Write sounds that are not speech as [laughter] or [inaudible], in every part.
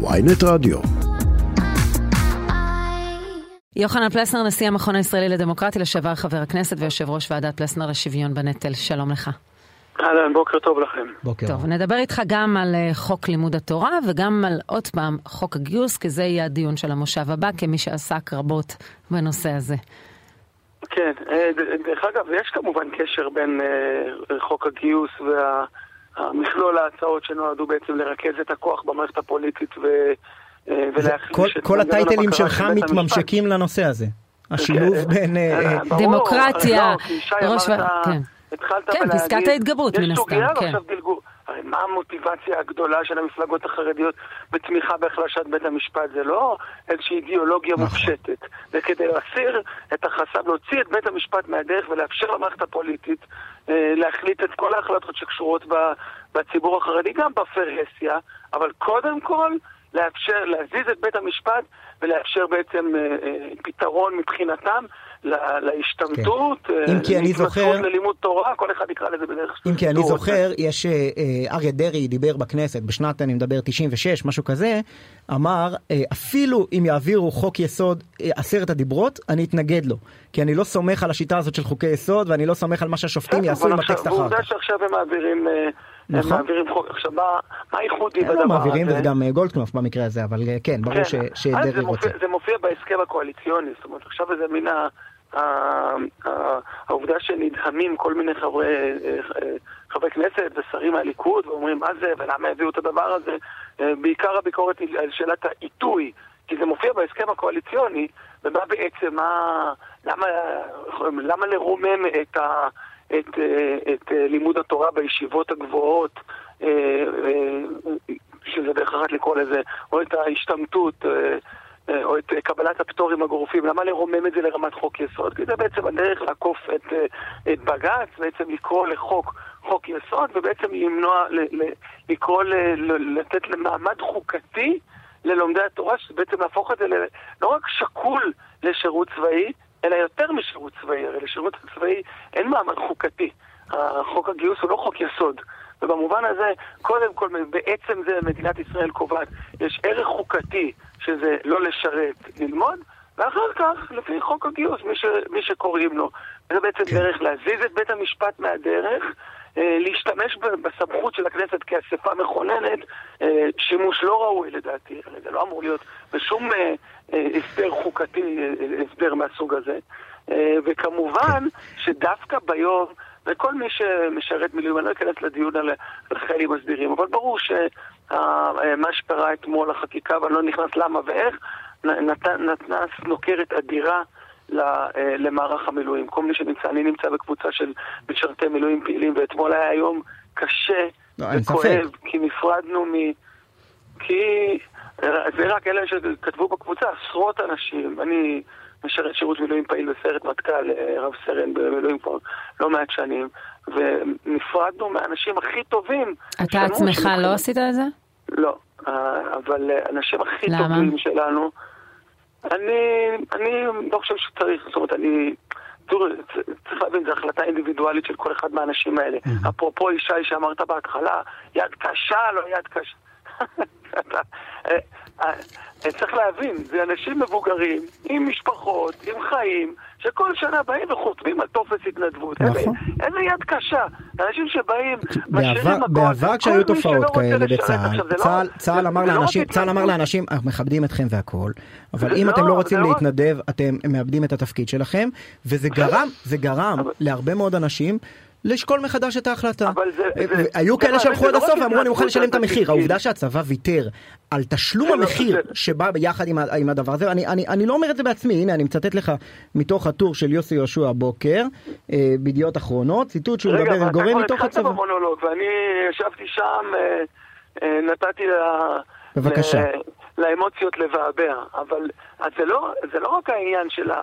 ויינט רדיו. יוחנן פלסנר, נשיא המכון הישראלי לדמוקרטיה, לשעבר חבר הכנסת ויושב ראש ועדת פלסנר לשוויון בנטל, שלום לך. אהלן, בוקר טוב לכם. בוקר. טוב, נדבר איתך גם על אה, חוק לימוד התורה וגם על עוד פעם חוק הגיוס, כי זה יהיה הדיון של המושב הבא, כמי שעסק רבות בנושא הזה. כן, אה, דרך אגב, יש כמובן קשר בין אה, חוק הגיוס והמכלול ההצעות שנועדו בעצם לרכז את הכוח במערכת הפוליטית ו... כל, כל הטייטלים שלך מתממשקים לנושא הזה. השילוב בין... דמוקרטיה, לא, ראש ו... כן. התחלת כן, פסקת ההתגברות מן הסתם, יש סוגיה כן. ועכשיו דילגו. מה המוטיבציה הגדולה של המפלגות החרדיות בתמיכה בהחלשת בית המשפט? זה לא איזושהי אידיאולוגיה מופשטת. זה כדי להסיר את החסם, להוציא את בית המשפט מהדרך ולאפשר למערכת הפוליטית אה, להחליט את כל ההחלטות שקשורות בציבור החרדי, גם בפרהסיה, אבל קודם כל לאפשר, להזיז את בית המשפט ולאפשר בעצם אה, אה, פתרון מבחינתם להשתמטות, כן. אה, אם כי אני זוכר- ללימוד תורה, כל אחד יקרא לזה בדרך אם כי אני. זוכר, יש אה, אה, אריה דרעי דיבר בכנסת בשנת, אני מדבר 96, משהו כזה, אמר, אה, אפילו אם יעבירו חוק יסוד אה, עשרת הדיברות, אני אתנגד לו. כי אני לא סומך על השיטה הזאת של חוקי יסוד, ואני לא סומך על מה שהשופטים יעשו עם הטקסט אחר כך. שעכשיו הם מעבירים, אה, הם נכון. מעבירים חוק, עכשיו מה מה הייחודי הם בדבר לא הזה? מעבירים, וזה גם גולדקנופ במקרה הזה, אבל כן, ברור כן. שדרעי רוצה. זה מופיע בהסכם הקואליציוני, זאת אומרת עכשיו זה מן ה... ה- ה- העובדה שנדהמים כל מיני חברי, אה, אה, חברי כנסת ושרים מהליכוד ואומרים מה זה? ולמה הביאו את הדבר הזה, אה, בעיקר הביקורת היא על שאלת העיתוי, כי זה מופיע בהסכם הקואליציוני, ומה בעצם, מה, למה, למה לרומם את, ה, את, את לימוד התורה בישיבות הגבוהות, שזה אחת לקרוא לזה, או את ההשתמטות, או את אה, קבלת הפטורים הגורפים, למה לרומם את זה לרמת חוק יסוד? כי זה בעצם הדרך לעקוף את, אה, את בג"ץ, בעצם לקרוא לחוק חוק יסוד, ובעצם למנוע, ל, ל, לקרוא, ל, ל, לתת למעמד חוקתי ללומדי התורה, שבעצם להפוך את זה ל, לא רק שקול לשירות צבאי, אלא יותר משירות צבאי, הרי לשירות צבאי אין מעמד חוקתי. חוק הגיוס הוא לא חוק יסוד. ובמובן הזה, קודם כל, בעצם זה מדינת ישראל קובעת, יש ערך חוקתי, שזה לא לשרת, ללמוד, ואחר כך, לפי חוק הגיוס, מי, ש, מי שקוראים לו. זה בעצם כן. דרך להזיז את בית המשפט מהדרך, אה, להשתמש בסמכות של הכנסת כאספה מכוננת, אה, שימוש לא ראוי לדעתי, זה לא אמור להיות בשום אה, אה, הסדר חוקתי, אה, הסדר מהסוג הזה. אה, וכמובן שדווקא ביום, וכל מי שמשרת מילואים, אני לא אכנס לדיון על חיילים מסדירים, אבל ברור שמה שקרה אתמול, החקיקה, ואני לא נכנס למה ואיך, נת- נתנה סנוקרת אדירה אה, למערך המילואים. כל מי שנמצא, אני נמצא בקבוצה של משרתי מילואים פעילים, ואתמול היה יום קשה לא, וכואב. כי נפרדנו מ... כי זה רק אלה שכתבו בקבוצה, עשרות אנשים. אני משרת שירות מילואים פעיל בסיירת מטכ"ל, אה, רב סרן במילואים כבר לא מעט שנים, ונפרדנו מהאנשים הכי טובים. אתה עצמך לא עשית את זה? לא, אה, אבל אה, האנשים הכי למה? טובים שלנו, אני, אני לא חושב שצריך, זאת אומרת, אני... צריך להבין, זו החלטה אינדיבידואלית של כל אחד מהאנשים האלה. אפרופו ישי שאמרת בהתחלה, יד קשה, לא יד קשה. אתה- אה, צריך להבין, זה אנשים מבוגרים, עם משפחות, עם חיים, שכל שנה באים וחותמים על טופס התנדבות. נכון. איזה- איזה יד קשה. אנשים שבאים, משאירים הכל. בעבר כשהיו תופעות כאלה. בצה"ל, לא- צה"ל- צה"ל זה- אמר לא לאנשים, צה"ל אמר. לאנשים, אנחנו מכבדים אתכם והכול, אבל אם לא, אתם לא רוצים לא- להתנדב, אתם מאבדים את התפקיד שלכם, וזה גרם, זה גרם אבל- להרבה מאוד אנשים לשקול מחדש את ההחלטה. אבל זה- אה, זה- היו זה כאלה לא- שהלכו עד לא הסוף ואמרו אני מוכן לשלם את המחיר. העובדה שהצבא ויתר על תשלום לא- המחיר שבא ביחד עם עם הדבר הזה, אני- אני אני לא אומר את זה בעצמי, הנה אני מצטט לך מתוך הטור של יוסי יהושע הבוקר, אה, בידיעות אחרונות, ציטוט שהוא מדבר עם גורם מתוך הצבא. ואני ישבתי שם, אה, אה, נתתי לה... בבקשה. ל- לאמוציות לבעבע, אבל זה לא, זה לא רק העניין של ה...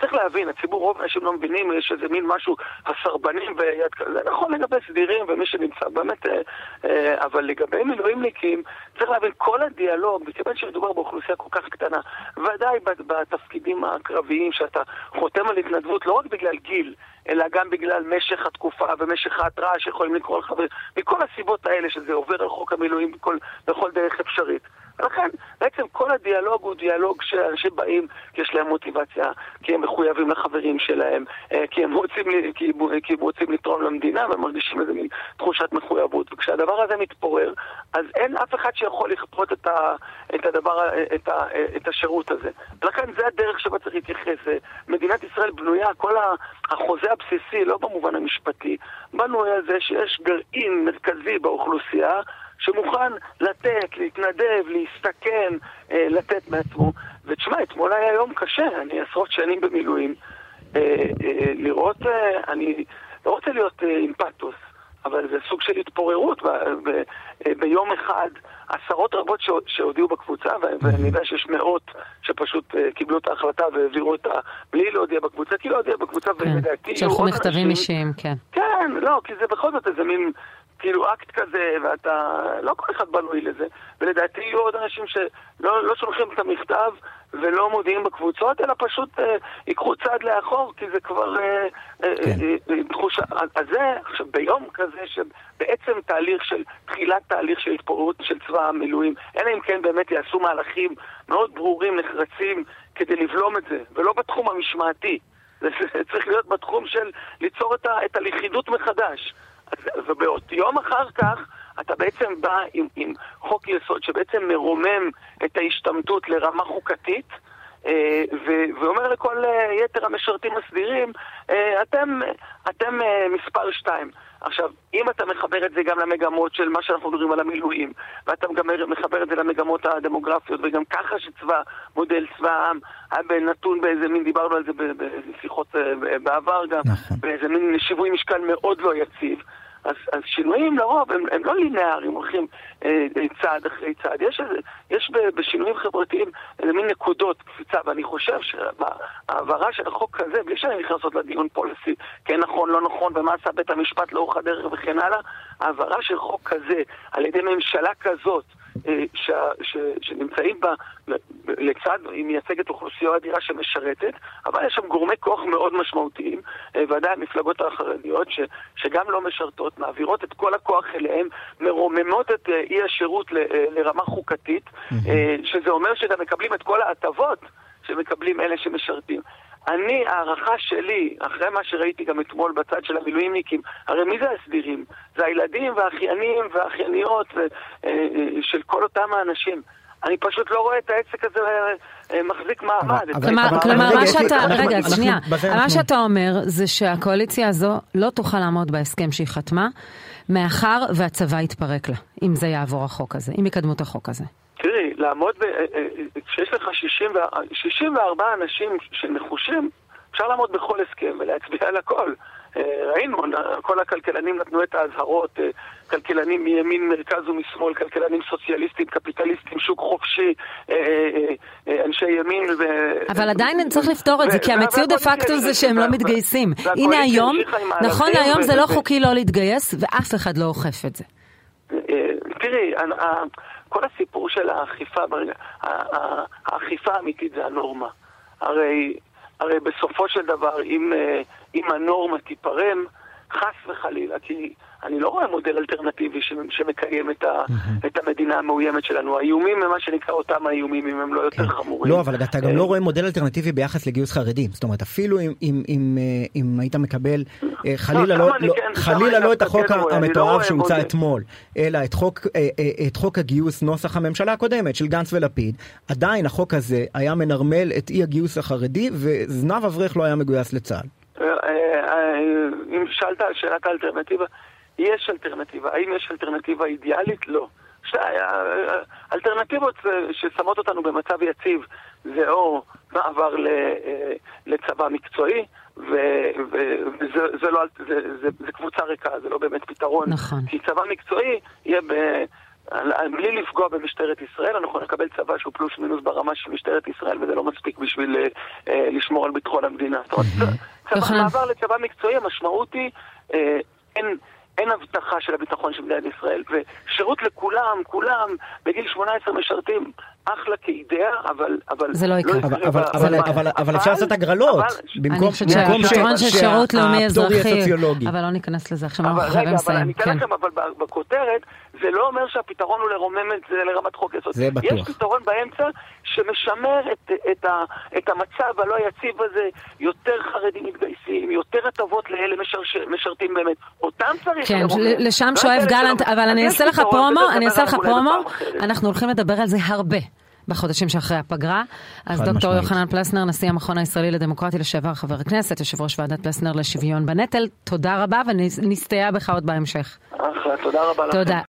צריך להבין, הציבור, רוב האנשים לא מבינים, יש איזה מין משהו, הסרבנים ויד כזה, זה נכון לגבי סדירים ומי שנמצא, באמת, אה, אה, אבל לגבי מילואימניקים, צריך להבין, כל הדיאלוג, מכיוון שמדובר באוכלוסייה כל כך קטנה, ודאי בתפקידים הקרביים, שאתה חותם על התנדבות לא רק בגלל גיל, אלא גם בגלל משך התקופה ומשך ההתראה שיכולים לקרוא לך, מכל הסיבות האלה שזה עובר על חוק המילואים בכל, בכל דרך אפשרית. ולכן בעצם כל הדיאלוג הוא דיאלוג שאנשים באים כי יש להם מוטיבציה, כי הם מחויבים לחברים שלהם, אה, כי הם רוצים, כי, כי הם רוצים לתרום למדינה ומרגישים איזה מין תחושת מחויבות. וכשהדבר הזה מתפורר, אז אין אף אחד שיכול לכפות את, את, את, את השירות הזה. ולכן זה הדרך שבה צריך להתייחס. מדינת ישראל בנויה, כל החוזה הבסיסי, לא במובן המשפטי, בנוי על זה שיש גרעין מרכזי באוכלוסייה שמוכן לתת, להתנדב, להסתכן, אה, לתת מעצמו. ותשמע, אתמול היה יום קשה, אני עשרות שנים במילואים. אה, אה, לראות, אה, אני לא רוצה להיות אה, עם פתוס, אבל זה סוג של התפוררות ב, ב, אה, ביום אחד. עשרות רבות שהודיעו בקבוצה, ואני יודע שיש מאות שפשוט אה, קיבלו את ההחלטה והעבירו אותה בלי להודיע בקבוצה, כי לא הודיע בקבוצה, כן. ולדעתי... שלחו מכתבים אישיים, כן. כן, לא, כי זה בכל זאת איזה מין... כאילו אקט כזה, ואתה... לא כל אחד בנוי לזה. ולדעתי יהיו עוד אנשים שלא לא שולחים את המכתב ולא מודיעים בקבוצות, אלא פשוט אה, ייקחו צעד לאחור, כי זה כבר אה, אה כן. אה, אה, תחושה... אז זה, עכשיו, ביום כזה שבעצם תהליך של, תחילת תהליך של התפוררות של צבא המילואים, אלא אם כן באמת יעשו מהלכים מאוד ברורים, נחרצים, כדי לבלום את זה, ולא בתחום המשמעתי. [laughs] זה צריך להיות בתחום של ליצור את, ה, את הלכידות מחדש. ובעוד יום אחר כך אתה בעצם בא עם, עם חוק יסוד שבעצם מרומם את ההשתמטות לרמה חוקתית אה, ואומר לכל אה, יתר המשרתים הסדירים, אה, אתם, אתם מספר שתיים. עכשיו, אם אתה מחבר את זה גם למגמות של מה שאנחנו מדברים על המילואים, ואתה גם מחבר את זה למגמות הדמוגרפיות, וגם ככה שצבא, מודל צבא העם, היה בנתון באיזה מין, דיברנו על זה בשיחות בעבר גם, נכון. באיזה מין שיווי משקל מאוד לא יציב. אז, אז שינויים לרוב הם, הם לא לינאריים, הולכים אה, אה צעד אחרי צעד. יש, יש בשינויים חברתיים איזה מין נקודות קפיצה, ואני חושב שהעברה של החוק הזה, בלי שאני נכנס עוד לדיון פוליסי, כן נכון, לא נכון, ומה עשה בית המשפט לאורך הדרך וכן הלאה, העברה של חוק כזה על ידי ממשלה כזאת, ש, ש, שנמצאים בה לצד, היא מייצגת אוכלוסייה אדירה שמשרתת, אבל יש שם גורמי כוח מאוד משמעותיים, אה, ודאי המפלגות החרדיות, ש, שגם לא משרתות, מעבירות את כל הכוח אליהם, מרוממות את אה, אי השירות ל, לרמה חוקתית, שזה אומר שגם מקבלים את כל ההטבות שמקבלים אלה שמשרתים. אני, הערכה שלי, אחרי מה שראיתי גם אתמול בצד של המילואימניקים, הרי מי זה הסדירים? זה הילדים והאחיינים והאחייניות ו, אה, אה, של כל אותם האנשים. אני פשוט לא רואה את העסק הזה אה, מחזיק מעמד. כלומר, מה שאתה, רגע, שנייה, מה שאתה אומר זה שהקואליציה הזו לא תוכל לעמוד בהסכם שהיא חתמה, מאחר והצבא יתפרק לה, אם זה יעבור החוק הזה, אם יקדמו את החוק הזה. לעמוד, ב... אה, אה, כשיש לך 64 אנשים שנחושים, אפשר לעמוד בכל הסכם ולהצביע על הכל. אה, ראינו, כל הכלכלנים נתנו את האזהרות, כלכלנים מימין, מרכז ומשמאל, כלכלנים סוציאליסטים, קפיטליסטים, שוק חופשי, אנשי ימין ו... אבל עדיין צריך לפתור את זה, כי המציאות דה פקטו זה שהם לא מתגייסים. הנה היום, נכון להיום זה לא חוקי לא להתגייס, ואף אחד לא אוכף את זה. תראי, כל הסיפור של האכיפה, האכיפה האמיתית זה הנורמה. הרי, הרי בסופו של דבר, אם, אה, אם הנורמה תיפרם, חס וחלילה, כי אני לא רואה מודל אלטרנטיבי שמקיים את, ה, mm-hmm. את המדינה המאוימת שלנו. האיומים הם מה שנקרא אותם האיומים, אם הם לא יותר כן. חמורים. לא, אבל אתה גם לא רואה מודל אלטרנטיבי ביחס לגיוס חרדים. זאת אומרת, אפילו אם, אם, אם, אה, אם היית מקבל אה, חלילה לא, לא, כן, חלילה לא את החוק כן המתועב לא שהוצע אתמול, אלא את חוק, אה, את חוק הגיוס נוסח הממשלה הקודמת של גנץ ולפיד, עדיין החוק הזה היה מנרמל את אי הגיוס החרדי, וזנב אברך לא היה מגויס לצה"ל. אם שאלת על שאלת האלטרנטיבה, יש אלטרנטיבה. האם יש אלטרנטיבה אידיאלית? לא. אלטרנטיבות ששמות אותנו במצב יציב זה או מעבר לצבא מקצועי, וזה לא, זה, זה, זה קבוצה ריקה, זה לא באמת פתרון. נכון. כי צבא מקצועי יהיה ב... בלי לפגוע במשטרת ישראל, אנחנו נקבל צבא שהוא פלוס מינוס ברמה של משטרת ישראל, וזה לא מספיק בשביל אה, לשמור על ביטחון המדינה. זאת אומרת, מעבר לצבא מקצועי, המשמעות היא, אה, אין... אין הבטחה של הביטחון של מדינת ישראל, ושירות לכולם, כולם, בגיל 18 משרתים, אחלה כאידאה, אבל... אבל זה לא יקרה. לא אבל, אבל, אבל, אבל, אבל אפשר לעשות הגרלות, במקום, אני חושבת שהפתרון של שירות לאומי אזרחי, אבל לא ניכנס לזה עכשיו, אנחנו חייבים לסיים. אבל אני אתן כן. לכם, אבל בכותרת, זה לא אומר שהפתרון הוא לרומם את זה לרמת חוק יסוד. זה בטוח. יש פתרון באמצע שמשמר את, את, ה, את המצב הלא יציב הזה, יותר חרדים מתגייסים, יותר הטבות לאלה משרש, משרתים באמת. אותם צריך כן, לרומם. לשם לא שואף גלנט, אבל אני אעשה לך פרומו, אני אעשה לך פרומו. אנחנו הולכים לדבר על זה הרבה. בחודשים שאחרי הפגרה. אז דוקטור משמעית. יוחנן פלסנר, נשיא המכון הישראלי לדמוקרטיה לשעבר, חבר הכנסת, יושב ראש ועדת פלסנר לשוויון בנטל, תודה רבה ונסתייע בך עוד בהמשך. אחלה, תודה רבה לכם. תודה.